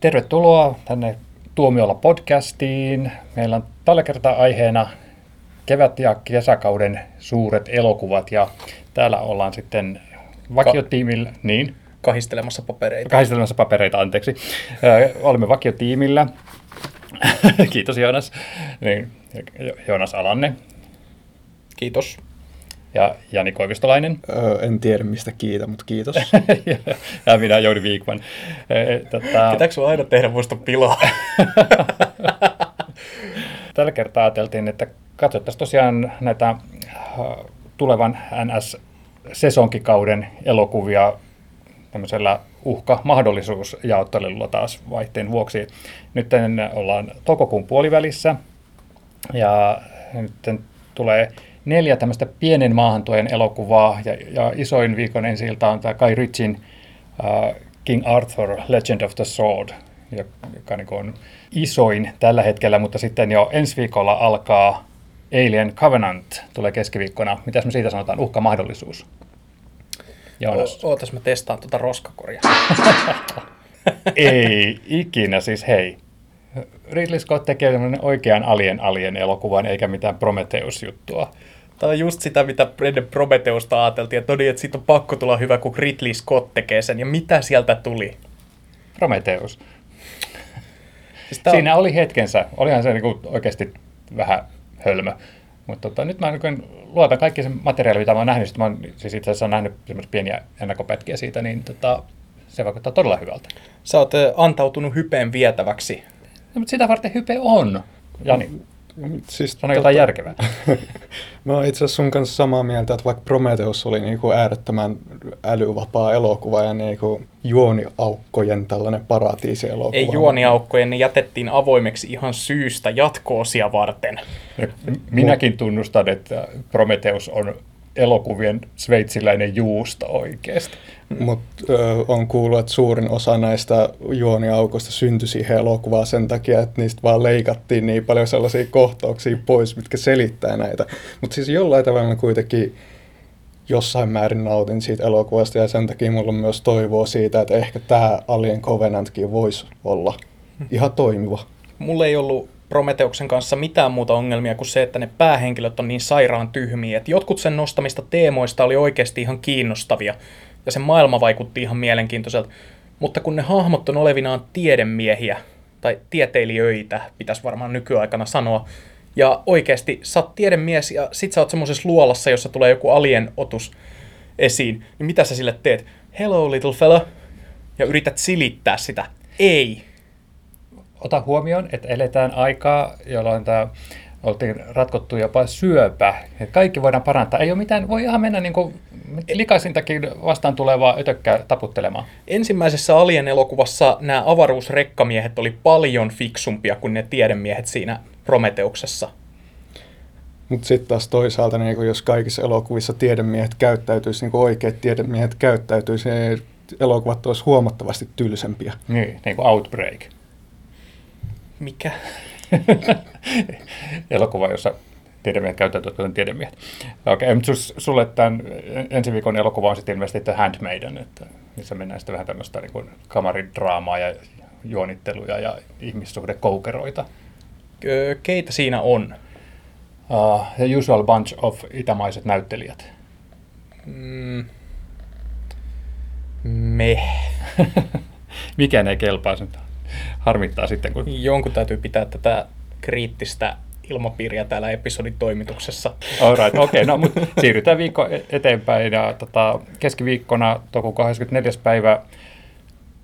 Tervetuloa tänne Tuomiolla podcastiin. Meillä on tällä kertaa aiheena kevät- ja kesäkauden suuret elokuvat ja täällä ollaan sitten vakiotiimillä, niin, kahistelemassa papereita. kahistelemassa papereita, anteeksi. Ö, Olemme vakiotiimillä. Kiitos Joonas. Niin, Jo- Joonas Alanne Kiitos. Ja Jani Koivistolainen. Öö, en tiedä mistä kiitä, mutta kiitos. ja minä Jouni Viikman. Ö, Tota, Pitääkö sulla aina tehdä muista pilaa? Tällä kertaa ajateltiin, että katsottaisiin tosiaan näitä äh, tulevan NS-sesonkikauden elokuvia tämmöisellä uhka-mahdollisuusjaottelulla taas vaihteen vuoksi. Nyt ollaan toukokuun puolivälissä ja nyt tulee neljä tämmöistä pienen maahantuojan elokuvaa ja, ja isoin viikon ensi on tämä Kai Ritchin uh, King Arthur Legend of the Sword, jo- joka niin on isoin tällä hetkellä, mutta sitten jo ensi viikolla alkaa Alien Covenant, tulee keskiviikkona. Mitäs me siitä sanotaan? Uhka-mahdollisuus. Joonas. O- Ootas mä testaan tuota roskakoria. Ei ikinä, siis hei. Ridley Scott tekee tämmöinen oikean Alien Alien elokuvan, eikä mitään Prometheus-juttua. Tämä on just sitä, mitä ennen Prometeusta ajateltiin, että, no niin, että siitä on pakko tulla hyvä, kun Ridley Scott tekee sen. Ja mitä sieltä tuli? Prometheus. Siis on- Siinä oli hetkensä. Olihan se niinku oikeasti vähän hölmö. Mutta tota, nyt mä niin luotan kaikki sen materiaali, mitä mä oon nähnyt. Sitten mä oon siis itse asiassa nähnyt pieniä ennakkopätkiä siitä, niin tota, se vaikuttaa todella hyvältä. Sä oot antautunut hypeen vietäväksi. No, mutta sitä varten hype on. Jani, siis, sano jotain järkevää. Mä oon itse asiassa sun kanssa samaa mieltä, että vaikka Prometheus oli niinku äärettömän älyvapaa elokuva ja niinku juoniaukkojen tällainen paratiisielokuva. Ei juoniaukkoja, ne jätettiin avoimeksi ihan syystä jatkoosia varten. Minäkin tunnustan, että Prometheus on elokuvien sveitsiläinen juusto oikeasti. Mutta on kuullut, että suurin osa näistä juoniaukoista syntyi siihen elokuvaan sen takia, että niistä vaan leikattiin niin paljon sellaisia kohtauksia pois, mitkä selittää näitä. Mutta siis jollain tavalla kuitenkin jossain määrin nautin siitä elokuvasta ja sen takia mulla on myös toivoa siitä, että ehkä tämä Alien Covenantkin voisi olla ihan toimiva. Mulla ei ollut Prometeuksen kanssa mitään muuta ongelmia kuin se, että ne päähenkilöt on niin sairaan tyhmiä, että jotkut sen nostamista teemoista oli oikeasti ihan kiinnostavia, ja se maailma vaikutti ihan mielenkiintoiselta, mutta kun ne hahmot on olevinaan tiedemiehiä, tai tieteilijöitä, pitäisi varmaan nykyaikana sanoa, ja oikeasti sä oot tiedemies, ja sit sä oot semmoisessa luolassa, jossa tulee joku alien-otus esiin, niin mitä sä sille teet? Hello little fella, ja yrität silittää sitä. Ei. Ota huomioon, että eletään aikaa, jolloin tämä oltiin ratkottu jopa syöpä. Et kaikki voidaan parantaa. Ei ole mitään, voi ihan mennä niin kuin likaisintakin vastaan tulevaa ötökkää taputtelemaan. Ensimmäisessä Alien-elokuvassa nämä avaruusrekkamiehet oli paljon fiksumpia kuin ne tiedemiehet siinä Prometeuksessa. Mutta sitten taas toisaalta, niin jos kaikissa elokuvissa tiedemiehet käyttäytyisi, niin kuin oikeat tiedemiehet käyttäytyisi, niin elokuvat olisi huomattavasti tylsempiä. Niin, niin kuin Outbreak. Mikä? Elokuva, jossa tiedemiehet käyttäytyvät kuten tiedemiehet. Okei, mutta sus, sulle tämän ensi viikon elokuva on sitten ilmeisesti The Handmaiden, että missä mennään sitten vähän tämmöistä niin kamaridraamaa ja juonitteluja ja ihmissuhdekoukeroita. Keitä siinä on? Uh, the usual bunch of itämaiset näyttelijät. Mm. Me. Mikään ei kelpaa, nyt harmittaa sitten, kun... Jonkun täytyy pitää tätä kriittistä ilmapiiriä täällä episodin toimituksessa. Alright, okei, okay, no mutta siirrytään viikko e- eteenpäin ja tota, keskiviikkona toukokuun 24. päivä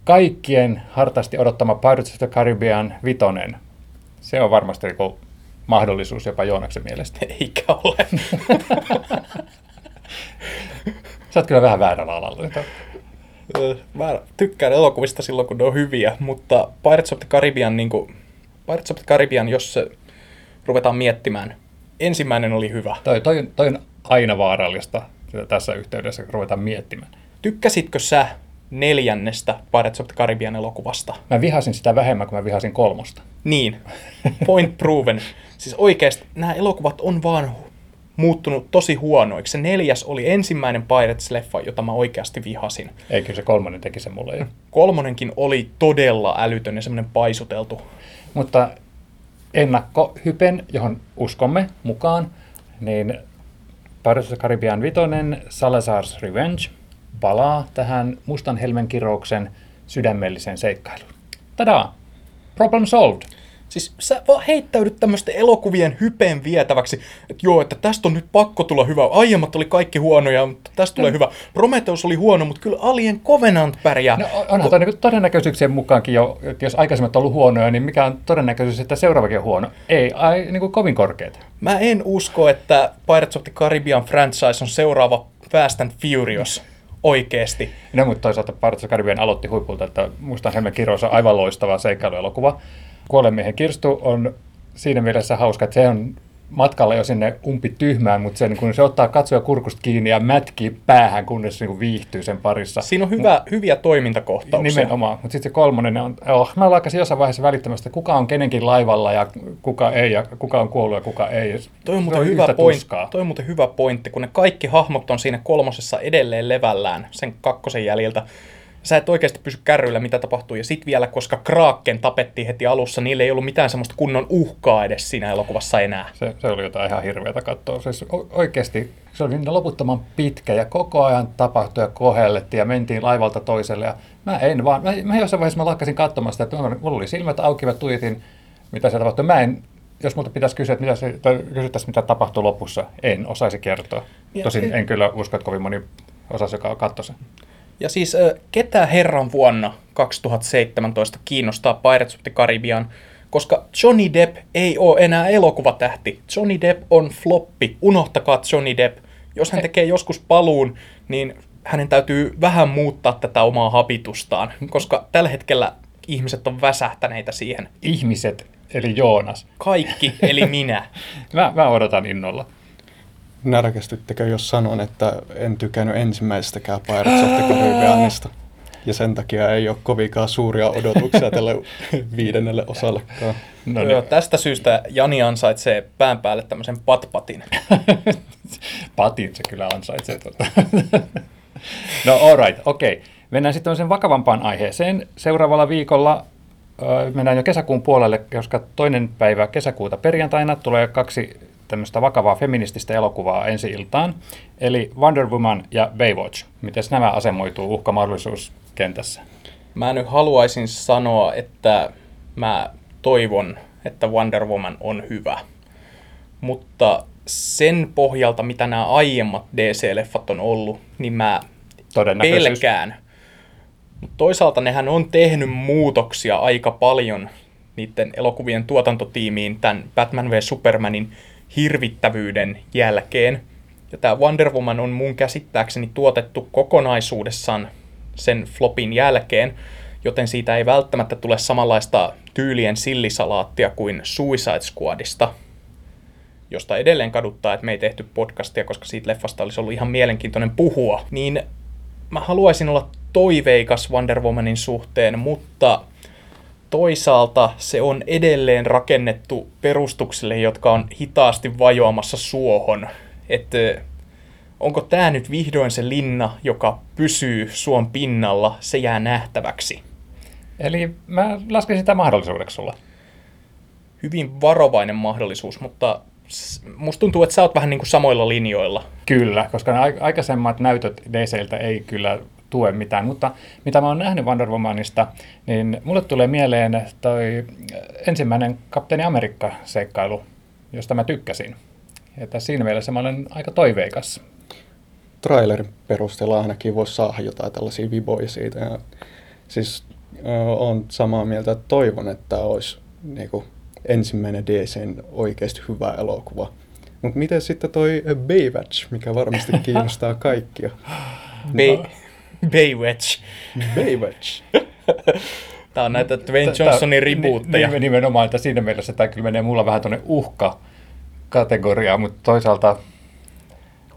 kaikkien hartaasti odottama Pirates of the Caribbean vitonen. Se on varmasti joku mahdollisuus jopa Joonaksen mielestä. Eikä ole. Sä oot kyllä vähän väärällä alalla. Mä tykkään elokuvista silloin, kun ne on hyviä, mutta Pirates of the Caribbean, niin kuin, Pirates of the Caribbean, jos se ruvetaan miettimään, ensimmäinen oli hyvä. Toi, toi, toi on aina vaarallista tässä yhteydessä, kun ruvetaan miettimään. Tykkäsitkö sä neljännestä Pirates of the Caribbean elokuvasta? Mä vihasin sitä vähemmän kuin mä vihasin kolmosta. Niin, point proven. Siis oikeasti nämä elokuvat on vaan, muuttunut tosi huonoiksi. Se neljäs oli ensimmäinen Pirates-leffa, jota mä oikeasti vihasin. Ei kyllä se kolmonen teki sen mulle jo. Kolmonenkin oli todella älytön ja semmoinen paisuteltu. Mutta ennakkohypen, johon uskomme mukaan, niin Pirates of the Caribbean 5, Salazar's Revenge, palaa tähän Mustan helmen kirouksen sydämelliseen seikkailuun. Tadaa! Problem solved! Siis sä vaan heittäydyt tämmöisten elokuvien hypeen vietäväksi, että joo, että tästä on nyt pakko tulla hyvä. Aiemmat oli kaikki huonoja, mutta tästä tulee hyvä. Prometheus oli huono, mutta kyllä Alien Covenant pärjää. No onhan toi niinku todennäköisyyksien mukaankin jo, että jos aikaisemmat on ollut huonoja, niin mikä on todennäköisyys, että seuraavakin on huono? Ei, ai, niin kuin kovin korkeat. Mä en usko, että Pirates of the Caribbean franchise on seuraava Fast and Furious oikeesti. No, mutta toisaalta Pirates of the Caribbean aloitti huipulta, että Mustan helmen kirous on aivan loistava seikkailuelokuva. Kuolenmiehen kirstu on siinä mielessä hauska, että se on matkalla jo sinne umpi tyhmään, mutta se, niin kun se ottaa katsoja kurkusta kiinni ja mätkii päähän, kunnes niin kuin viihtyy sen parissa. Siinä on hyvä, hyviä toimintakohtauksia. Nimenomaan, mutta sitten se kolmonen on, oh, mä lakaisin jossain vaiheessa välittämästä, kuka on kenenkin laivalla ja kuka ei, ja kuka on kuollut ja kuka ei. Toi on, muuten hyvä yhtä point, toi on muuten hyvä pointti, kun ne kaikki hahmot on siinä kolmosessa edelleen levällään sen kakkosen jäljiltä. Sä et oikeasti pysy kärryillä, mitä tapahtuu. Ja sit vielä, koska Kraken tapettiin heti alussa, niillä ei ollut mitään semmoista kunnon uhkaa edes siinä elokuvassa enää. Se, se oli jotain ihan hirveätä katsoa. Siis oikeasti se oli niin loputtoman pitkä ja koko ajan tapahtui ja kohellettiin ja mentiin laivalta toiselle. Ja mä en vaan, mä, mä jossain vaiheessa mä lakkasin katsomasta, että mulla oli silmät auki, mä tuijotin, mitä se tapahtui. Mä en, jos multa pitäisi kysyä, että mitä se, tai kysyttäisiin, mitä tapahtui lopussa, en osaisi kertoa. Tosin en kyllä usko, että kovin moni osasi, joka katsoi sen. Ja siis ketä herran vuonna 2017 kiinnostaa Pirates of the Caribbean, koska Johnny Depp ei ole enää elokuvatähti. Johnny Depp on floppi. Unohtakaa Johnny Depp. Jos hän tekee joskus paluun, niin hänen täytyy vähän muuttaa tätä omaa habitustaan, koska tällä hetkellä ihmiset on väsähtäneitä siihen. Ihmiset, eli Joonas. Kaikki, eli minä. Mä, mä odotan innolla. Närkästyttekö, jos sanon, että en tykännyt ensimmäistäkään Pirates of the Caribbeanista? Ja sen takia ei ole kovinkaan suuria odotuksia tälle viidennelle osallekaan. No Joo, niin, tästä syystä Jani ansaitsee pään päälle tämmöisen patpatin. patin se kyllä ansaitsee. Tuota. no all right, okei. Okay. Mennään sitten sen vakavampaan aiheeseen. Seuraavalla viikolla mennään jo kesäkuun puolelle, koska toinen päivä kesäkuuta perjantaina tulee kaksi tämmöistä vakavaa feminististä elokuvaa ensi iltaan, eli Wonder Woman ja Baywatch. Miten nämä asemoituu uhkamahdollisuuskentässä? Mä nyt haluaisin sanoa, että mä toivon, että Wonder Woman on hyvä. Mutta sen pohjalta, mitä nämä aiemmat DC-leffat on ollut, niin mä pelkään. Mutta toisaalta nehän on tehnyt muutoksia aika paljon niiden elokuvien tuotantotiimiin tämän Batman v Supermanin hirvittävyyden jälkeen. Ja tämä Wonder Woman on mun käsittääkseni tuotettu kokonaisuudessaan sen flopin jälkeen, joten siitä ei välttämättä tule samanlaista tyylien sillisalaattia kuin Suicide Squadista, josta edelleen kaduttaa, että me ei tehty podcastia, koska siitä leffasta olisi ollut ihan mielenkiintoinen puhua, niin mä haluaisin olla toiveikas Wonder Womanin suhteen, mutta toisaalta se on edelleen rakennettu perustuksille, jotka on hitaasti vajoamassa suohon. Että onko tämä nyt vihdoin se linna, joka pysyy suon pinnalla, se jää nähtäväksi. Eli mä lasken sitä mahdollisuudeksi sulla. Hyvin varovainen mahdollisuus, mutta musta tuntuu, että sä oot vähän niin kuin samoilla linjoilla. Kyllä, koska ne ai- aikaisemmat näytöt DCltä ei kyllä tue mitään, mutta mitä mä oon nähnyt Wonder Womanista, niin mulle tulee mieleen toi ensimmäinen Kapteeni Amerikka-seikkailu, josta mä tykkäsin. Että siinä mielessä mä olen aika toiveikas. Trailerin perusteella ainakin voisi saada jotain tällaisia viboja siitä. Ja siis on samaa mieltä, että toivon, että olisi niinku, ensimmäinen DCn oikeasti hyvä elokuva. Mutta miten sitten toi Baywatch, mikä varmasti kiinnostaa kaikkia? Bay- Baywatch. Baywatch. Tää on näitä Dwayne Johnsonin rebootteja. Ni- Nimenomaan, että siinä mielessä tämä kyllä menee mulla vähän tuonne uhka-kategoriaan, mutta toisaalta,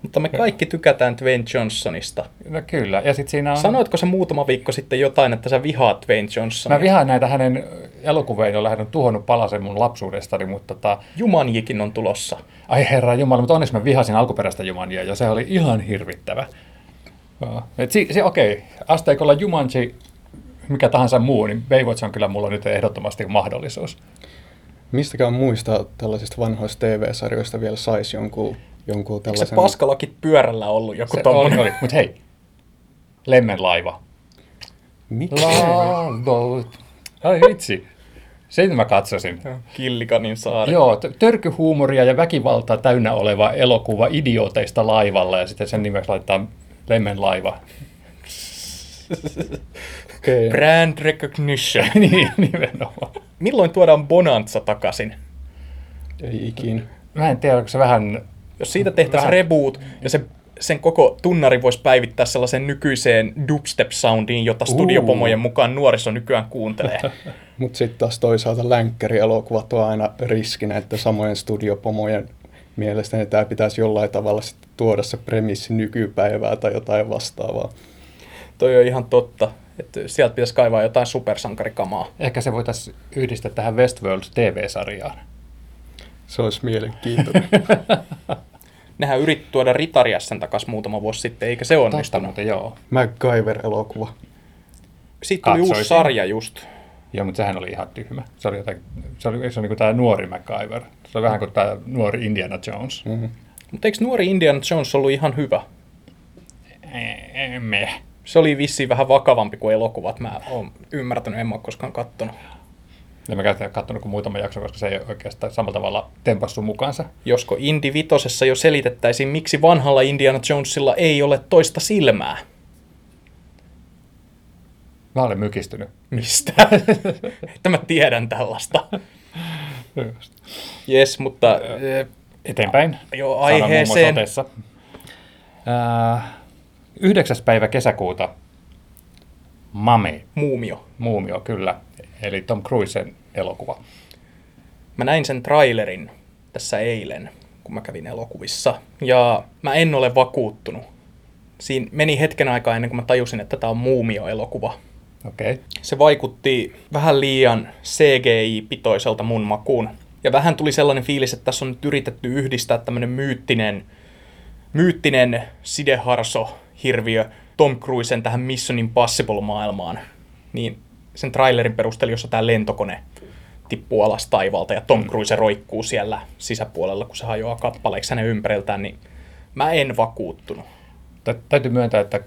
Mutta me kaikki tykätään Dwayne Johnsonista. no kyllä. Ja sitten siinä on... Sanoitko se muutama viikko sitten jotain, että sä vihaat Dwayne Johnsonia? Mä vihaan näitä hänen elokuvia ei ole lähtenyt tuhonnut palasen mun lapsuudestani, mutta tota, Jumanjikin on tulossa. ai herra Jumala, mutta onneksi mä vihasin alkuperäistä Jumanjia ja se oli ihan hirvittävä. Joo. Et si, si, okei, asteikolla Jumanji, mikä tahansa muu, niin Baywatch on kyllä mulla nyt ehdottomasti mahdollisuus. Mistäkään muista tällaisista vanhoista TV-sarjoista vielä saisi jonkun, jonkun Eikö se tällaisen... paskalakit pyörällä ollut joku Se oli, tommonen? oli. Mutta hei, Lemmen laiva. Mikä? Longboat. Ai vitsi. Sen mä katsosin. Killikanin saari. Joo, törkyhuumoria ja väkivaltaa täynnä oleva elokuva idiooteista laivalla ja sitten sen nimeksi laitetaan Lemmen laiva. Okei. Brand recognition. niin, nimenomaan. Milloin tuodaan Bonanza takaisin? Ei ikinä. Mä en tiedä, onko se vähän... Jos siitä tehtäisiin Vähän. reboot ja se, sen koko tunnari voisi päivittää sellaisen nykyiseen dubstep-soundiin, jota studiopomojen mukaan nuoriso nykyään kuuntelee. Mutta sitten taas toisaalta länkkärielokuvat on aina riskinä, että samojen studiopomojen mielestä niin tämä pitäisi jollain tavalla sitten tuoda se premissi nykypäivää tai jotain vastaavaa. Toi on ihan totta. Että sieltä pitäisi kaivaa jotain supersankarikamaa. Ehkä se voitaisiin yhdistää tähän Westworld TV-sarjaan. Se olisi mielenkiintoinen. Nehän yritti tuoda Ritariassen takas muutama vuosi sitten, eikä se Totta onnistunut. muuten, joo. MacGyver-elokuva. Sitten tuli uusi Katsoisin. sarja just. Joo, mutta sehän oli ihan tyhmä. Se oli, jotain, se oli, se oli niin kuin tämä nuori MacGyver. Se oli vähän kuin tämä nuori Indiana Jones. Mm-hmm. Mutta eikö nuori Indiana Jones ollut ihan hyvä? Me. Se oli vissiin vähän vakavampi kuin elokuvat. Mä oon ymmärtänyt, en mä oo koskaan kattonut. En mä katsonut kuin muutama jakso, koska se ei oikeastaan samalla tavalla tempassu mukaansa. Josko Indi Vitosessa jo selitettäisiin, miksi vanhalla Indiana Jonesilla ei ole toista silmää. Mä olen mykistynyt. Mistä? että mä tiedän tällaista. Jes, mutta Eteenpäin. Joo, aiheeseen. Ää, 9. päivä kesäkuuta Mame, muumio. Muumio, kyllä. Eli Tom Cruisen elokuva. Mä näin sen trailerin tässä eilen, kun mä kävin elokuvissa. Ja mä en ole vakuuttunut. Siinä meni hetken aikaa ennen kuin mä tajusin, että tämä on muumio-elokuva. Okei. Okay. Se vaikutti vähän liian CGI-pitoiselta mun makuun. Ja vähän tuli sellainen fiilis, että tässä on nyt yritetty yhdistää tämmöinen myyttinen, myyttinen sideharso-hirviö Tom Cruisen tähän Mission Impossible-maailmaan. Niin sen trailerin perusteella, jossa tämä lentokone tippuu alas taivalta ja Tom Cruise roikkuu siellä sisäpuolella, kun se hajoaa kappaleiksi hänen ympäriltään, niin mä en vakuuttunut. Tä- Täytyy myöntää, että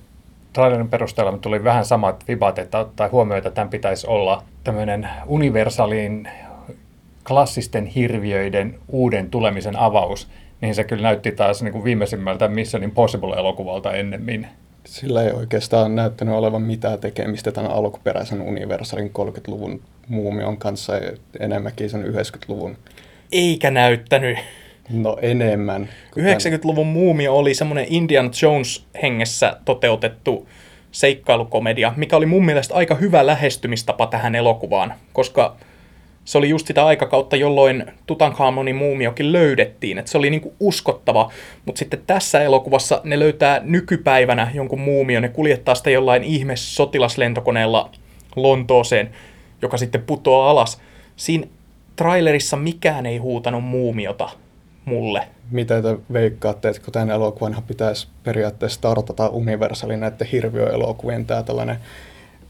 trailerin perusteella tuli vähän samat vibat, että ottaa huomioon, että tämän pitäisi olla tämmöinen universaalin klassisten hirviöiden uuden tulemisen avaus, niin se kyllä näytti taas niin kuin viimeisimmältä Mission Impossible-elokuvalta ennemmin. Sillä ei oikeastaan näyttänyt olevan mitään tekemistä tämän alkuperäisen Universalin 30-luvun muumion kanssa, ja enemmänkin sen 90-luvun. Eikä näyttänyt. No enemmän. kuin tämän- 90-luvun muumio oli semmoinen Indiana Jones hengessä toteutettu seikkailukomedia, mikä oli mun mielestä aika hyvä lähestymistapa tähän elokuvaan, koska se oli just sitä aikakautta, jolloin Tutankhamonin muumiokin löydettiin, että se oli niinku uskottava, mutta sitten tässä elokuvassa ne löytää nykypäivänä jonkun muumion, ne kuljettaa sitä jollain ihme sotilaslentokoneella Lontooseen, joka sitten putoaa alas. Siinä trailerissa mikään ei huutanut muumiota mulle. Mitä te veikkaatte, että kun tämän elokuvanhan pitäisi periaatteessa startata Universalin näiden hirviöelokuvien tämä tällainen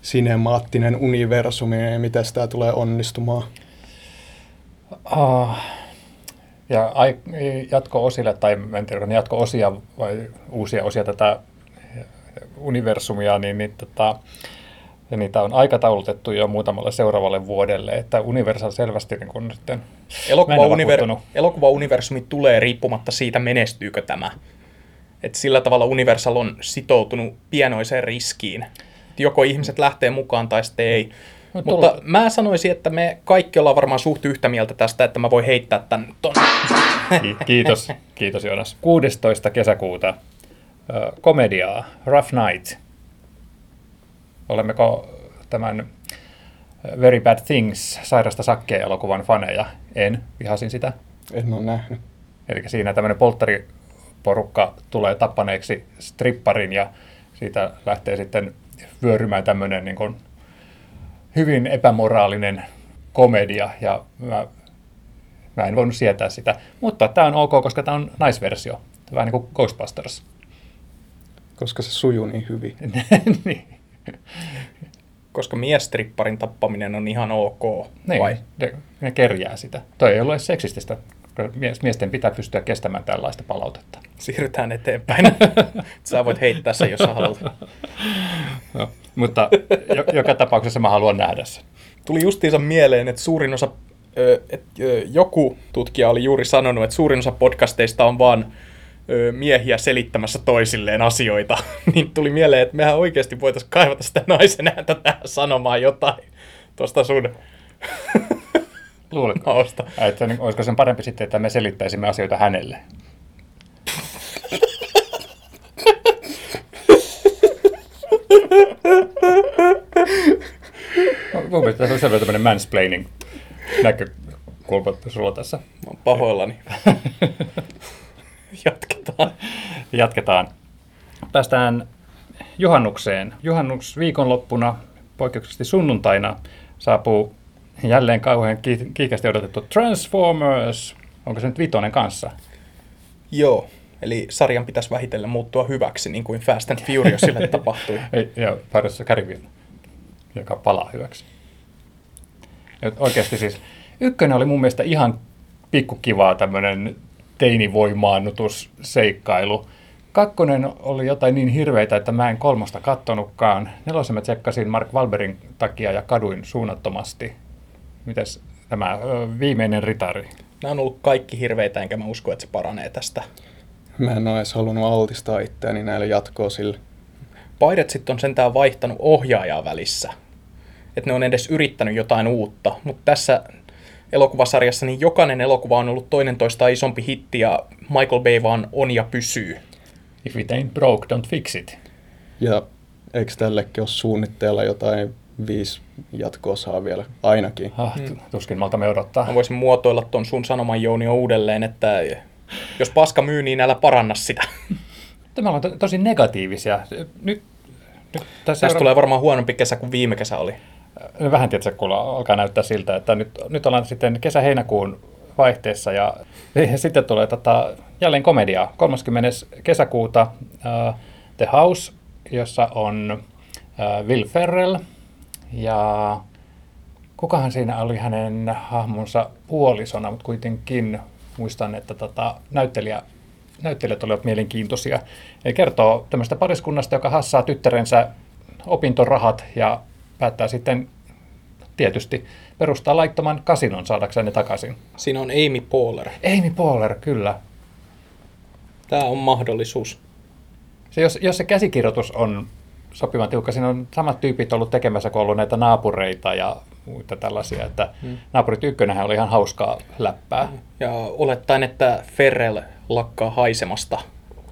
sinemaattinen universumi, niin miten tämä tulee onnistumaan? Ah, ja ai- jatko-osille, tai en tiedä, jatko-osia vai uusia osia tätä universumia, niin, niin tota, ja niitä on aikataulutettu jo muutamalle seuraavalle vuodelle, että Universal selvästi niin kun nyt Elokuva, univer- elokuva-universumi tulee riippumatta siitä, menestyykö tämä. Et sillä tavalla Universal on sitoutunut pienoiseen riskiin. Et joko ihmiset lähtee mukaan tai sitten ei. No, Mutta mä sanoisin, että me kaikki ollaan varmaan suht yhtä mieltä tästä, että mä voin heittää tämän ton. Ki- Kiitos, kiitos Joonas. 16. kesäkuuta komediaa Rough Night. Olemmeko tämän ö, Very Bad Things, sairasta sakkia elokuvan faneja? En, vihasin sitä. En ole nähnyt. Eli siinä tämmöinen polttariporukka tulee tappaneeksi stripparin ja siitä lähtee sitten vyörymään tämmöinen niin kuin hyvin epämoraalinen komedia ja mä, mä en voinut sietää sitä. Mutta tämä on ok, koska tämä on naisversio. Vähän niin kuin Ghostbusters. Koska se sujuu niin hyvin. niin. Koska miestripparin tappaminen on ihan ok, Niin, vai? ne, ne kerjää sitä. Toi ei ole edes seksististä. miesten pitää pystyä kestämään tällaista palautetta. Siirrytään eteenpäin. Sä voit heittää sen, jos sä haluat. No, mutta jo, joka tapauksessa mä haluan nähdä sen. Tuli justiinsa mieleen, että suurin osa, ö, et, ö, joku tutkija oli juuri sanonut, että suurin osa podcasteista on vaan miehiä selittämässä toisilleen asioita. niin tuli mieleen, että mehän oikeasti voitaisiin kaivata sitä naisen ääntä tähän sanomaan jotain tuosta sun Luuletko? Että niin, olisiko sen parempi sitten, että me selittäisimme asioita hänelle? No, Mun mielestä tässä on selvästi tämmöinen mansplaining näkökulma sulla tässä. Mä oon pahoillani. Jatketaan. Jatketaan. Päästään juhannukseen. Juhannus viikonloppuna, poikkeuksellisesti sunnuntaina, saapuu jälleen kauhean ki- kiikästi odotettu Transformers. Onko se nyt vitonen kanssa? Joo, eli sarjan pitäisi vähitellen muuttua hyväksi, niin kuin Fast and Furiousille tapahtui. Ei, joo, Pirates of Caribbean, joka palaa hyväksi. Ja oikeasti siis, ykkönen oli mun mielestä ihan pikkukivaa tämmöinen teinivoimaannutusseikkailu. Kakkonen oli jotain niin hirveitä, että mä en kolmosta kattonutkaan. Nelosen mä tsekkasin Mark Valberin takia ja kaduin suunnattomasti. Mites tämä viimeinen ritari? Nämä on ollut kaikki hirveitä, enkä mä usko, että se paranee tästä. Mä en ole edes halunnut altistaa itseäni näille jatkoosille. Pairetsit on sentään vaihtanut ohjaajaa välissä. Että ne on edes yrittänyt jotain uutta. Mutta tässä elokuvasarjassa niin jokainen elokuva on ollut toinen toista isompi hitti ja Michael Bay vaan on ja pysyy. If it ain't broke, don't fix it. Ja eikö tällekin ole suunnitteilla jotain viisi jatkoosaa vielä ainakin? Ah, mm. Tuskin maltamme odottaa. Mä voisin muotoilla ton sun sanoman Jouni uudelleen, että jos paska myy, niin älä paranna sitä. Tämä on to- tosi negatiivisia. Nyt, nyt tässä Tästä tulee varmaan huonompi kesä kuin viime kesä oli. vähän tietysti kun alkaa näyttää siltä, että nyt, nyt ollaan sitten kesä-heinäkuun vaihteessa ja, sitten tulee tota, jälleen komedia. 30. kesäkuuta uh, The House, jossa on uh, Will Ferrell ja kukahan siinä oli hänen hahmonsa puolisona, mutta kuitenkin muistan, että tota, näyttelijä, näyttelijät olivat mielenkiintoisia. Eli kertoo tämmöistä pariskunnasta, joka hassaa tyttärensä opintorahat ja päättää sitten tietysti perustaa laittoman kasinon saadakseen ne takaisin. Siinä on Amy Poehler. Amy Poehler, kyllä. Tämä on mahdollisuus. Se, jos, jos se käsikirjoitus on sopivan tiukka, siinä on samat tyypit ollut tekemässä, kun ollut näitä naapureita ja muita tällaisia, että hmm. naapurit ykkönenhän oli ihan hauskaa läppää. Ja olettaen, että Ferrell lakkaa haisemasta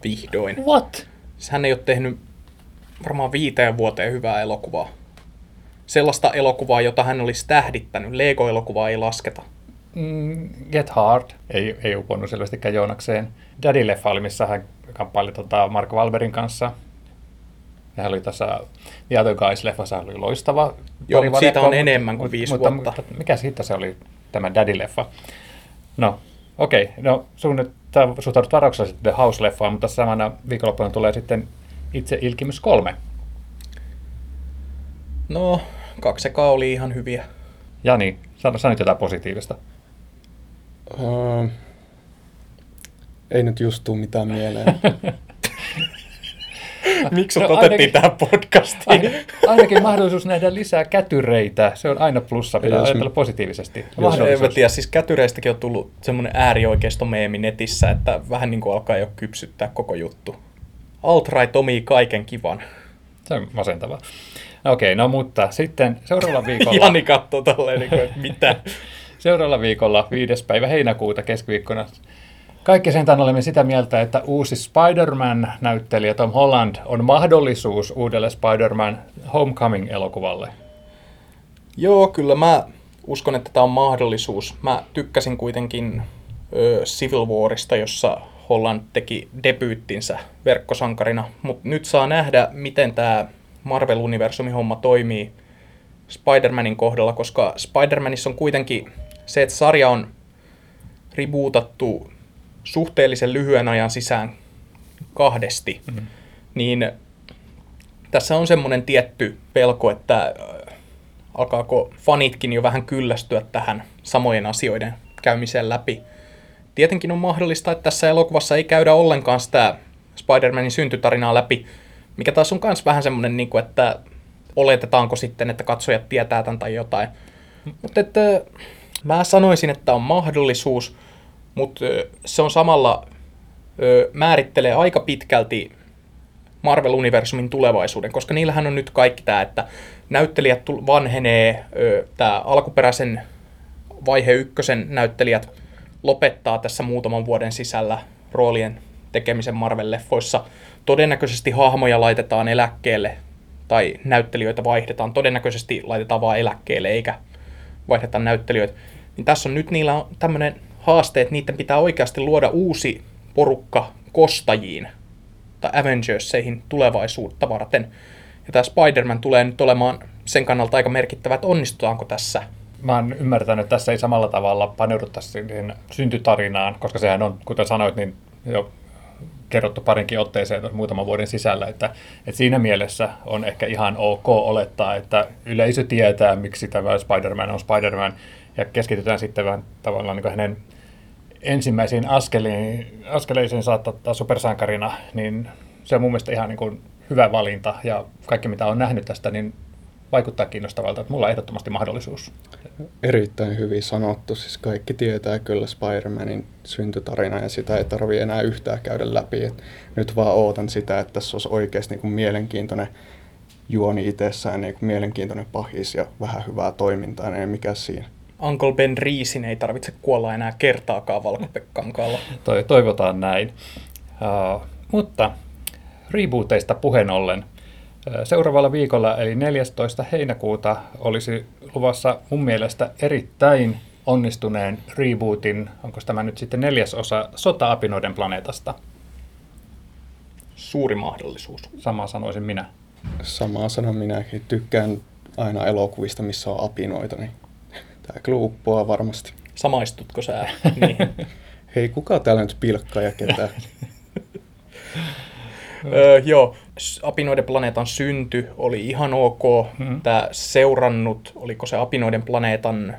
vihdoin. What? Siis Hän ei ole tehnyt varmaan viiteen vuoteen hyvää elokuvaa. Sellaista elokuvaa, jota hän olisi tähdittänyt. Lego-elokuvaa ei lasketa. Mm, Get Hard ei, ei uponnut selvästikään Joonakseen. Daddy-leffa oli, missä hän kamppaili tota Mark Wahlbergin kanssa. Ja hän oli tässä The Other Guys-leffassa, hän oli loistava. Joo, mutta siitä on enemmän kuin viisi mutta, vuotta. Mutta mikä siitä se oli, tämä Daddy-leffa? No, okei. Okay. No, sun nyt tää suhtaudut varauksellisesti The House-leffaan, mutta samana viikonloppuna tulee sitten itse Ilkimys 3. No, kaksi ekaa oli ihan hyviä. Jani, sano, sano nyt jotain positiivista. Uh, ei nyt just tuu mitään mieleen. Miksi No, otettiin ainakin- tähän podcastiin? Ain, ainakin mahdollisuus nähdä lisää kätyreitä. Se on aina plussa, pitää Jos- ajatella positiivisesti. jos- En mä tiedä, siis kätyreistäkin on tullut semmoinen äärioikeistomeemi netissä, että vähän niin kuin alkaa jo kypsyttää koko juttu. Alt-right omii kaiken kivan. Se on masentavaa. Okei, no mutta sitten seuraavalla viikolla, Jani katsoo tolleen, niin kuin, että mitä. seuraavalla viikolla 5. päivä heinäkuuta keskiviikkona kaikki sentään olemme sitä mieltä, että uusi Spider-Man-näyttelijä Tom Holland on mahdollisuus uudelle Spider-Man Homecoming-elokuvalle. Joo, kyllä mä uskon, että tämä on mahdollisuus. Mä tykkäsin kuitenkin ö, Civil Warista, jossa Holland teki debyyttinsä verkkosankarina, mutta nyt saa nähdä, miten tämä Marvel-universumin homma toimii. Spider-Manin kohdalla, koska Spider-Manissa on kuitenkin se, että sarja on rebootattu suhteellisen lyhyen ajan sisään kahdesti, mm-hmm. niin tässä on semmoinen tietty pelko, että äh, alkaako fanitkin jo vähän kyllästyä tähän samojen asioiden käymiseen läpi. Tietenkin on mahdollista, että tässä elokuvassa ei käydä ollenkaan sitä Spider-Manin syntytarinaa läpi, mikä taas on myös vähän semmoinen, niin kuin, että oletetaanko sitten, että katsojat tietää tämän tai jotain. Mutta että mä sanoisin, että on mahdollisuus, mutta se on samalla määrittelee aika pitkälti Marvel-universumin tulevaisuuden, koska niillähän on nyt kaikki tämä, että näyttelijät vanhenee, tämä alkuperäisen vaihe ykkösen näyttelijät lopettaa tässä muutaman vuoden sisällä roolien tekemisen Marvel-leffoissa. Todennäköisesti hahmoja laitetaan eläkkeelle tai näyttelijöitä vaihdetaan. Todennäköisesti laitetaan vaan eläkkeelle eikä vaihdeta näyttelijöitä. Niin tässä on nyt niillä on tämmöinen haaste, että niiden pitää oikeasti luoda uusi porukka kostajiin tai Avengersseihin tulevaisuutta varten. Ja tämä Spider-Man tulee nyt olemaan sen kannalta aika merkittävä, että onnistutaanko tässä. Mä oon ymmärtänyt, että tässä ei samalla tavalla paneuduttaisi siihen syntytarinaan, koska sehän on, kuten sanoit, niin jo kerrottu parinkin otteeseen muutaman vuoden sisällä, että, että siinä mielessä on ehkä ihan ok olettaa, että yleisö tietää, miksi tämä Spider-Man on Spider-Man, ja keskitytään sitten vähän tavallaan niin hänen ensimmäisiin askeleisiin saattaa supersankarina, niin se on mun mielestä ihan niin kuin hyvä valinta, ja kaikki mitä on nähnyt tästä, niin vaikuttaa kiinnostavalta, että mulla on ehdottomasti mahdollisuus. Erittäin hyvin sanottu. Siis kaikki tietää kyllä Spider-Manin syntytarina ja sitä ei tarvitse enää yhtään käydä läpi. Et nyt vaan ootan sitä, että tässä olisi oikeasti niin kuin mielenkiintoinen juoni itsessään, niin kuin mielenkiintoinen pahis ja vähän hyvää toimintaa, niin mikä siinä. Uncle Ben Reesin ei tarvitse kuolla enää kertaakaan valkopekkankaalla. Toivotaan näin. Uh, mutta rebooteista puheen ollen – Seuraavalla viikolla, eli 14. heinäkuuta, olisi luvassa mun mielestä erittäin onnistuneen rebootin, onko tämä nyt sitten neljäs osa Sota-apinoiden planeetasta? Suuri mahdollisuus. Samaa sanoisin minä. Samaa sanon minäkin. Tykkään aina elokuvista, missä on apinoita, niin tämä kyllä uppoaa varmasti. Samaistutko sä niin. Hei, kuka täällä nyt pilkkaa ja ketään? öö, joo, Apinoiden planeetan synty oli ihan ok. Hmm. Tämä seurannut, oliko se Apinoiden planeetan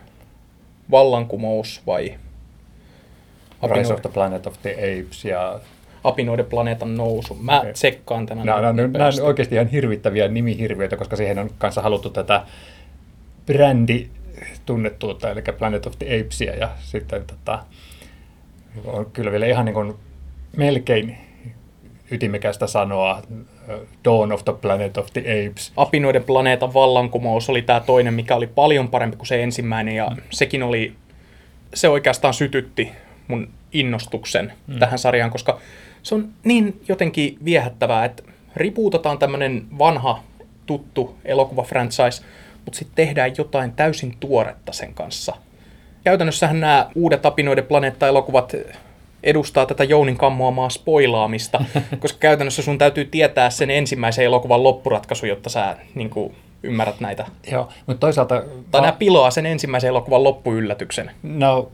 vallankumous vai? Apinoiden... Rise of the Planet of the Apes ja... Apinoiden planeetan nousu. Mä okay. tsekkaan tämän. Nämä, nämä, nämä on oikeasti ihan hirvittäviä nimihirviöitä, koska siihen on kanssa haluttu tätä brändi tunnettuutta, eli Planet of the Apesia, ja sitten tota, on kyllä vielä ihan niin kuin melkein ytimekästä sanoa, Dawn of the Planet of the Apes. Apinoiden planeetan vallankumous oli tämä toinen, mikä oli paljon parempi kuin se ensimmäinen, ja mm. sekin oli, se oikeastaan sytytti mun innostuksen mm. tähän sarjaan, koska se on niin jotenkin viehättävää, että ripuutataan tämmöinen vanha, tuttu elokuva-franchise, mutta sitten tehdään jotain täysin tuoretta sen kanssa. Käytännössähän nämä uudet Apinoiden planeetta-elokuvat edustaa tätä Jounin kammoamaa spoilaamista, koska käytännössä sun täytyy tietää sen ensimmäisen elokuvan loppuratkaisu, jotta sä niin kuin, ymmärrät näitä. Joo, mutta toisaalta... Tai nämä piloaa sen ensimmäisen elokuvan loppuyllätyksen. No,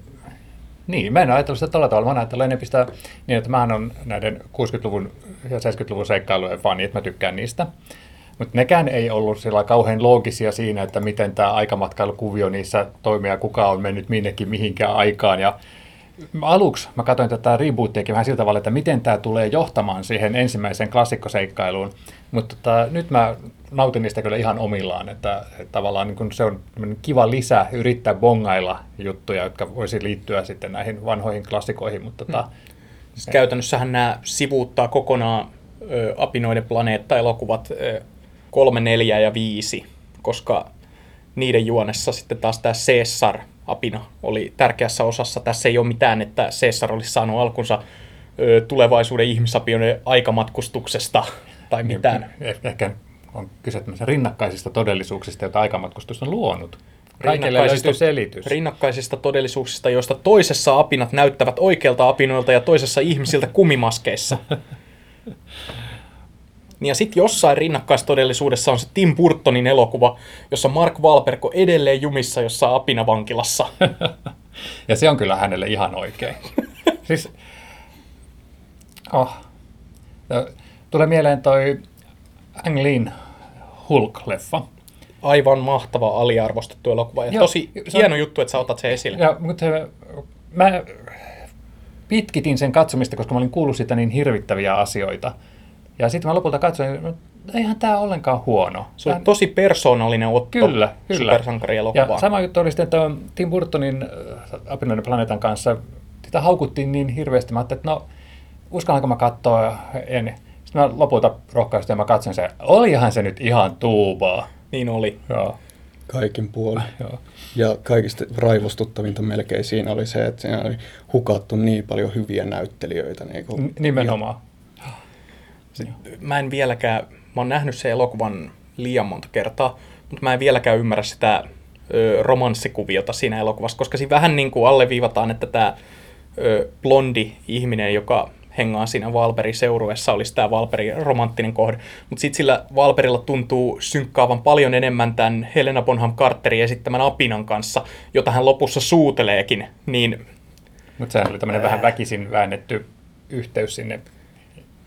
niin, mä en ajatellut sitä tällä tavalla. Mä ajattelen sitä niin, että mä on näiden 60-luvun ja 70-luvun seikkailujen fani, että mä tykkään niistä. Mutta nekään ei ollut sillä kauhean loogisia siinä, että miten tämä aikamatkailu-kuvio niissä toimii ja kuka on mennyt minnekin mihinkään aikaan. Ja aluksi mä katsoin tätä rebootiakin vähän sillä tavalla, että miten tämä tulee johtamaan siihen ensimmäiseen klassikkoseikkailuun, mutta tota, nyt mä nautin niistä kyllä ihan omillaan, että, että tavallaan niin se on kiva lisä yrittää bongailla juttuja, jotka voisi liittyä sitten näihin vanhoihin klassikoihin, mutta tota, hmm. Siis käytännössähän nämä sivuuttaa kokonaan ö, Apinoiden planeetta-elokuvat ö, 3, 4 ja 5, koska niiden juonessa sitten taas tämä Caesar apina oli tärkeässä osassa. Tässä ei ole mitään, että Caesar olisi saanut alkunsa ö, tulevaisuuden ihmisapioiden aikamatkustuksesta tai niin, mitään. Ehkä on kyse rinnakkaisista todellisuuksista, joita aikamatkustus on luonut. Rinnakkaisista, selitys. rinnakkaisista todellisuuksista, joista toisessa apinat näyttävät oikealta apinoilta ja toisessa ihmisiltä kumimaskeissa. Niin ja sitten jossain rinnakkaistodellisuudessa on se Tim Burtonin elokuva, jossa Mark Wahlberg on edelleen jumissa jossain apinavankilassa. Ja se on kyllä hänelle ihan oikein. siis, oh. Tulee mieleen toi Ang Leein Hulk-leffa. Aivan mahtava aliarvostettu elokuva. Ja Joo, tosi se on- hieno juttu, että sä otat sen esille. Ja, mutta se, mä pitkitin sen katsomista, koska mä olin kuullut siitä niin hirvittäviä asioita. Ja sitten mä lopulta katsoin, että eihän tämä ollenkaan huono. Se on tosi persoonallinen otto Kyllä, kyllä. supersankarielokuvaan. Ja sama juttu oli sitten, että Tim Burtonin äh, Apinoiden planeetan kanssa, sitä haukuttiin niin hirveästi, mä ajattelin, että no, uskallanko mä katsoa, en. Sitten mä lopulta rohkaistuin ja mä katson sen, olihan se nyt ihan tuubaa. Niin oli. Joo, Kaikin puolin. joo. Ja kaikista raivostuttavinta melkein siinä oli se, että siinä oli hukattu niin paljon hyviä näyttelijöitä. Niin kuin, N- Nimenomaan. Mä en vieläkään, mä oon nähnyt sen elokuvan liian monta kertaa, mutta mä en vieläkään ymmärrä sitä ö, romanssikuviota siinä elokuvassa, koska siinä vähän niin kuin alleviivataan, että tämä blondi ihminen, joka hengaa siinä Valperin seurueessa, olisi tämä Valperin romanttinen kohde. Mutta sitten sillä Valperilla tuntuu synkkaavan paljon enemmän tämän Helena Bonham Carterin esittämän apinan kanssa, jota hän lopussa suuteleekin. Niin Mutta sehän oli tämmöinen vähän väkisin väännetty yhteys sinne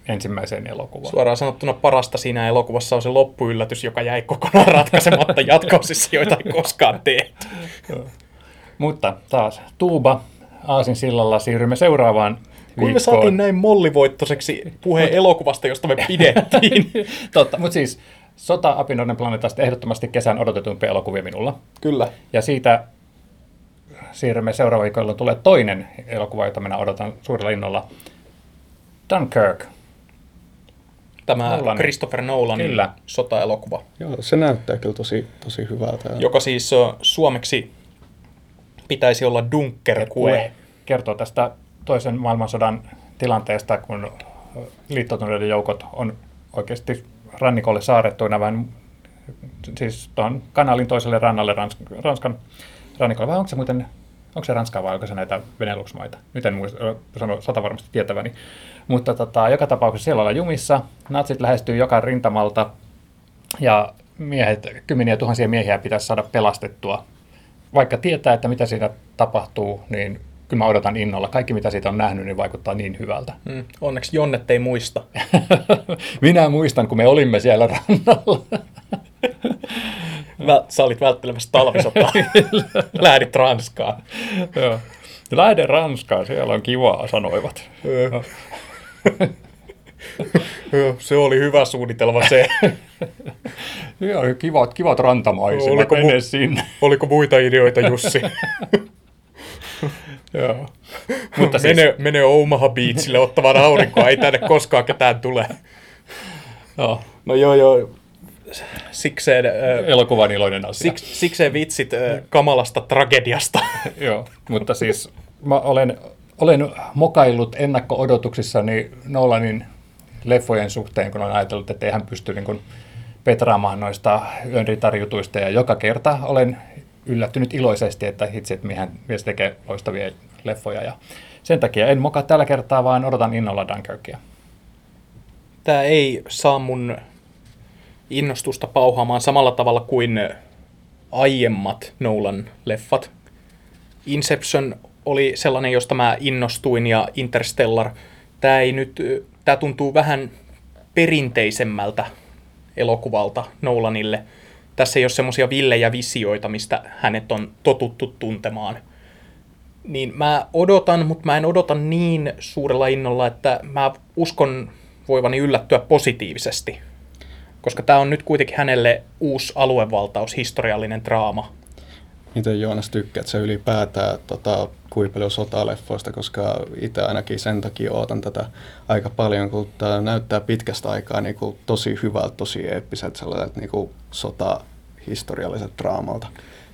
ensimmäiseen elokuvaan. Suoraan sanottuna parasta siinä elokuvassa on se loppuyllätys, joka jäi kokonaan ratkaisematta jatkoosissa, joita ei koskaan tehty. Mutta taas Tuuba Aasin sillalla siirrymme seuraavaan Kun me saatiin näin mollivoittoiseksi puheen elokuvasta, josta me pidettiin. Totta, mutta siis Sota Apinoiden planeetasta ehdottomasti kesän odotetuimpia elokuvia minulla. Kyllä. Ja siitä siirrymme seuraava viikolla, tulee toinen elokuva, jota minä odotan suurella innolla. Dunkirk. Tämä Nolanin. Christopher Nolanin Kyllä. sota-elokuva, Joo, se näyttää kyllä tosi, tosi hyvältä. joka siis suomeksi pitäisi olla Dunkerque. Kertoo tästä toisen maailmansodan tilanteesta, kun liittoutuneiden joukot on oikeasti rannikolle saarettuina vähän, siis tuon kanalin toiselle rannalle Rans- Ranskan rannikolle, vai onko se muuten, onko se Ranskaa vai onko se näitä Benelux-maita? Nyt en muista, sano sata varmasti tietäväni. Mutta tota, joka tapauksessa siellä ollaan jumissa, natsit lähestyy joka rintamalta ja miehet, kymmeniä tuhansia miehiä pitäisi saada pelastettua. Vaikka tietää, että mitä siinä tapahtuu, niin kyllä mä odotan innolla. Kaikki, mitä siitä on nähnyt, niin vaikuttaa niin hyvältä. Mm, onneksi Jonnet ei muista. Minä muistan, kun me olimme siellä rannalla. Väl, sä olit välttelemässä talvisotaa. Lähdit Ranskaan. Joo. Lähde Ranskaan, siellä on kivaa, sanoivat. Joo, se oli hyvä suunnitelma se. Joo, kivat, kivat rantamaisemat, Oliko mu- sinne. Oliko muita ideoita, Jussi? Joo. Mutta siis, mene, mene Omaha Beachille ottamaan aurinkoa, ei tänne koskaan ketään tule. joo, No joo joo, sikseen, äh, elokuvan iloinen asia. siks, sikseen vitsit äh, kamalasta tragediasta. Joo, mutta siis mä olen, olen mokaillut ennakko-odotuksissani Nolanin leffojen suhteen, kun olen ajatellut, että ei hän pysty niin kuin petraamaan noista yön ritarijutuista, ja joka kerta olen yllättynyt iloisesti, että hitsi, että hän mies tekee loistavia leffoja, ja sen takia en mokaa tällä kertaa, vaan odotan innolla Dunkirkia. Tämä ei saa mun innostusta pauhaamaan samalla tavalla kuin aiemmat Nolan-leffat. Inception oli sellainen, josta mä innostuin, ja Interstellar. Tämä, ei nyt, tämä tuntuu vähän perinteisemmältä elokuvalta Nolanille. Tässä ei ole semmoisia villejä visioita, mistä hänet on totuttu tuntemaan. Niin mä odotan, mutta mä en odota niin suurella innolla, että mä uskon voivani yllättyä positiivisesti. Koska tämä on nyt kuitenkin hänelle uusi aluevaltaus, historiallinen draama. Miten Joonas tykkäät sä ylipäätään tota, kuinka paljon sotaleffoista, koska itse ainakin sen takia ootan tätä aika paljon, kun tämä näyttää pitkästä aikaa niin kuin tosi hyvältä, tosi eeppiset sellaiset niin kuin sotahistorialliset draamalta.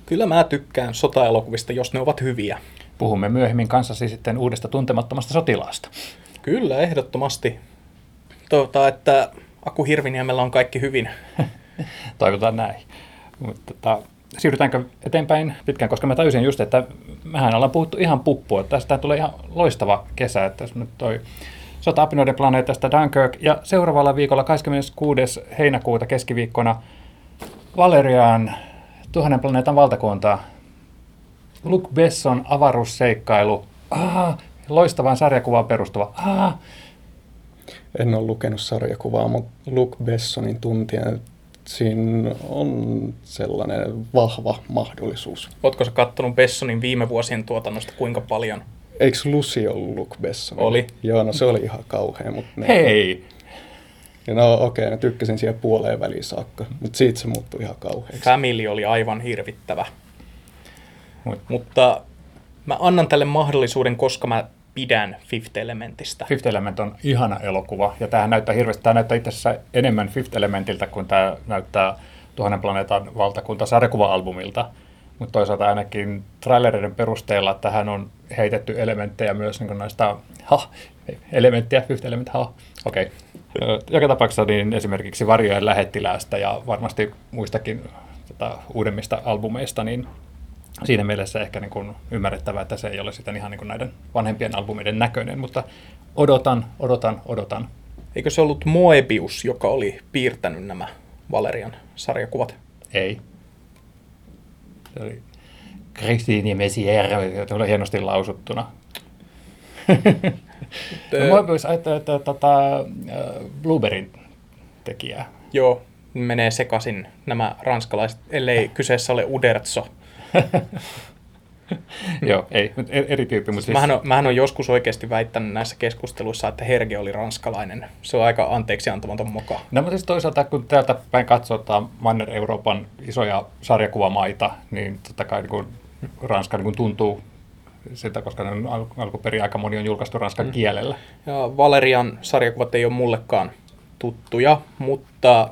Kyllä mä tykkään sotaelokuvista, jos ne ovat hyviä. Puhumme myöhemmin kanssasi sitten uudesta tuntemattomasta sotilaasta. Kyllä, ehdottomasti. Toivotaan, että Aku Hirviniemellä on kaikki hyvin. Toivotaan näin. Mutta tota, siirrytäänkö eteenpäin pitkään, koska mä tajusin just, että mehän ollaan puhuttu ihan puppua. Tästä tulee ihan loistava kesä, että nyt toi Sota-apinoiden planeetasta Dunkirk. Ja seuraavalla viikolla 26. heinäkuuta keskiviikkona Valerian tuhannen planeetan valtakunta. Luke Besson avaruusseikkailu. Ah, loistavaan sarjakuvaan perustuva. Ah, En ole lukenut sarjakuvaa, mutta Luke Bessonin tuntien siinä on sellainen vahva mahdollisuus. Ootko sä kattonut Bessonin viime vuosien tuotannosta kuinka paljon? Eikö Lucy ollut Luke Besson? Oli. Joo, no se oli ihan kauhea. Mutta ne, hei! Ja no okei, okay, mä tykkäsin siihen puoleen väliin saakka, mutta siitä se muuttui ihan kauheaksi. Family oli aivan hirvittävä. Mut- Mutta mä annan tälle mahdollisuuden, koska mä pidän Fifth Elementistä. Fifth Element on ihana elokuva, ja tämähän näyttää hirveästi, tämä näyttää itse asiassa enemmän Fifth Elementiltä kuin tämä näyttää Tuhannen planeetan valtakunta sarjakuva-albumilta. Mutta toisaalta ainakin trailereiden perusteella tähän on heitetty elementtejä myös niin näistä, ha, elementtiä, Fifth Element, ha, okei. Okay. Joka tapauksessa niin esimerkiksi Varjojen lähettiläästä ja varmasti muistakin tota, uudemmista albumeista, niin siinä mielessä ehkä niin kuin ymmärrettävää, että se ei ole sitten ihan niin kuin näiden vanhempien albumien näköinen, mutta odotan, odotan, odotan. Eikö se ollut Moebius, joka oli piirtänyt nämä Valerian sarjakuvat? Ei. Se oli Christine Messier, se oli hienosti lausuttuna. no, Moebius ajattelee, että tota, äh, Blueberryn tekijää. Joo, menee sekaisin nämä ranskalaiset, ellei kyseessä ole Uderzo. Joo, ei, mutta eri, tyyppi. Mutta siis, Mähän on, mähän on joskus oikeasti väittänyt näissä keskusteluissa, että Herge oli ranskalainen. Se on aika anteeksi antamaton moka. No mutta siis toisaalta, kun täältä päin katsotaan Manner-Euroopan isoja sarjakuvamaita, niin totta kai niin kuin Ranska niin kuin tuntuu siltä, koska ne on al- alkuperin aika moni on julkaistu ranskan mm. kielellä. Ja Valerian sarjakuvat ei ole mullekaan tuttuja, mutta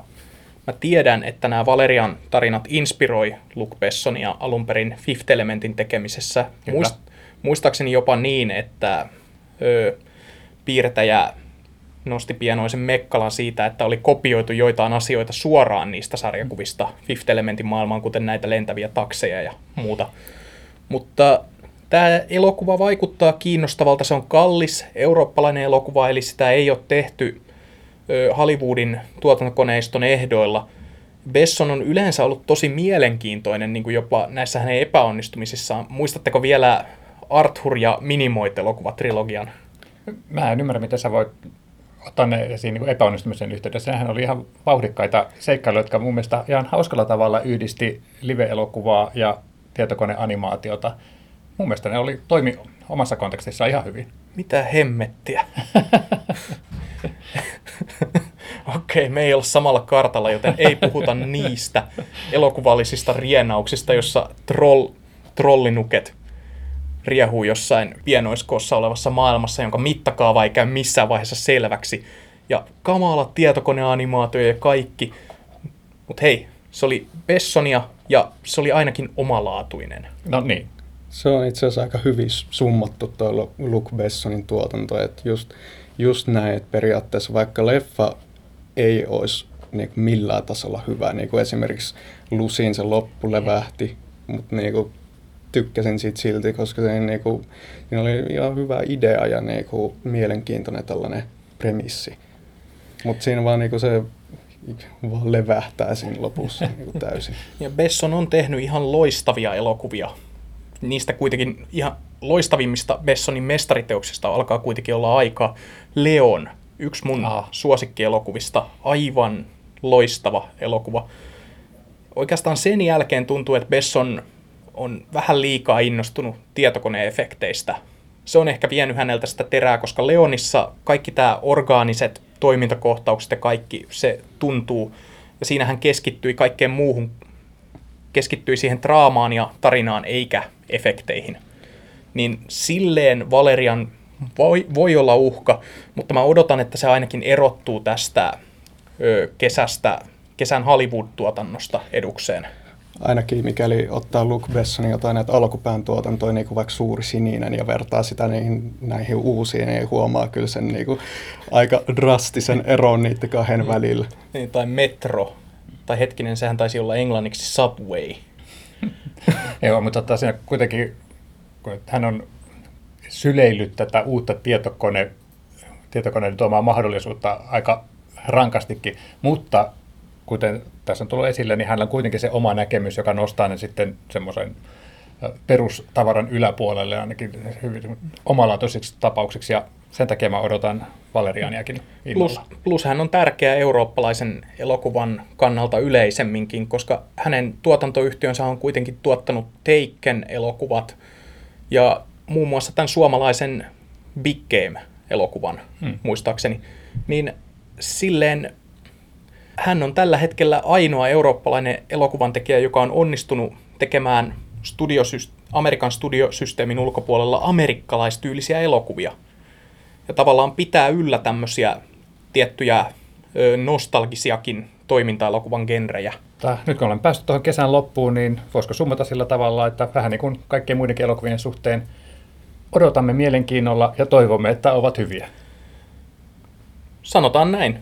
mä tiedän, että nämä Valerian tarinat inspiroi Luke Bessonia alun perin Fifth Elementin tekemisessä. Kyllä. Muist, muistaakseni jopa niin, että ö, piirtäjä nosti pienoisen mekkalan siitä, että oli kopioitu joitain asioita suoraan niistä sarjakuvista Fifth Elementin maailmaan, kuten näitä lentäviä takseja ja muuta. Mutta tämä elokuva vaikuttaa kiinnostavalta. Se on kallis eurooppalainen elokuva, eli sitä ei ole tehty Hollywoodin tuotantokoneiston ehdoilla. Besson on yleensä ollut tosi mielenkiintoinen niin kuin jopa näissä hänen epäonnistumisissaan. Muistatteko vielä Arthur ja Minimoit elokuvatrilogian? Mä en ymmärrä, miten sä voit ottaa ne esiin niin epäonnistumisen yhteydessä. Nehän oli ihan vauhdikkaita seikkailuja, jotka mun mielestä ihan hauskalla tavalla yhdisti live-elokuvaa ja tietokoneanimaatiota. Mun mielestä ne oli, toimi omassa kontekstissaan ihan hyvin. Mitä hemmettiä? Okei, me ei olla samalla kartalla, joten ei puhuta niistä elokuvallisista rienauksista, jossa troll, trollinuket riehuu jossain pienoiskoossa olevassa maailmassa, jonka mittakaava ei käy missään vaiheessa selväksi. Ja kamala tietokoneanimaatio ja kaikki. Mutta hei, se oli Bessonia ja se oli ainakin omalaatuinen. No niin, Se on itse asiassa aika hyvin summattu tuo Luke Bessonin tuotanto, että just, just näin, että periaatteessa vaikka leffa ei olisi niin kuin millään tasolla hyvä, niin kuin esimerkiksi Lusin se loppu levähti, mutta niin kuin tykkäsin siitä silti, koska se niin kuin, siinä oli ihan hyvä idea ja niin kuin mielenkiintoinen tällainen premissi. Mutta siinä vaan niin kuin se vaan levähtää siinä lopussa niin kuin täysin. Ja Besson on tehnyt ihan loistavia elokuvia. Niistä kuitenkin ihan loistavimmista Bessonin mestariteoksista alkaa kuitenkin olla aika Leon, yksi mun Ah. suosikkielokuvista, aivan loistava elokuva. Oikeastaan sen jälkeen tuntuu, että Besson on vähän liikaa innostunut tietokoneefekteistä. Se on ehkä vienyt häneltä sitä terää, koska Leonissa kaikki tämä orgaaniset toimintakohtaukset ja kaikki se tuntuu. Ja siinä hän keskittyi kaikkeen muuhun, keskittyi siihen draamaan ja tarinaan eikä efekteihin. Niin silleen Valerian voi, voi olla uhka, mutta mä odotan, että se ainakin erottuu tästä ö, kesästä, kesän Hollywood-tuotannosta edukseen. Ainakin mikäli ottaa Luke Bessonin jotain näitä alkupään tuotantoja, niin kuin vaikka Suuri Sininen, ja vertaa sitä niihin, näihin uusiin, niin huomaa kyllä sen niin kuin, aika drastisen eron niiden kahden välillä. Niin, tai Metro. Tai hetkinen, sehän taisi olla englanniksi Subway. Joo, mutta tota, siinä kuitenkin, hän on syleillyt tätä uutta tietokone, tietokoneiden tuomaa mahdollisuutta aika rankastikin, mutta kuten tässä on tullut esille, niin hänellä on kuitenkin se oma näkemys, joka nostaa ne sitten semmoisen perustavaran yläpuolelle ainakin hyvin omalaatuisiksi tapauksiksi, ja sen takia mä odotan Valerianiakin plus, plus hän on tärkeä eurooppalaisen elokuvan kannalta yleisemminkin, koska hänen tuotantoyhtiönsä on kuitenkin tuottanut Teikken elokuvat ja muun muassa tämän suomalaisen Big Game-elokuvan, hmm. muistaakseni, niin silleen hän on tällä hetkellä ainoa eurooppalainen elokuvan tekijä, joka on onnistunut tekemään studiosyst- Amerikan studiosysteemin ulkopuolella amerikkalaistyylisiä elokuvia. Ja tavallaan pitää yllä tämmöisiä tiettyjä nostalgisiakin toiminta-elokuvan genrejä. Tää, nyt kun olen päässyt tuohon kesän loppuun, niin voisiko summata sillä tavalla, että vähän niin kuin kaikkien muidenkin elokuvien suhteen odotamme mielenkiinnolla ja toivomme, että ovat hyviä. Sanotaan näin.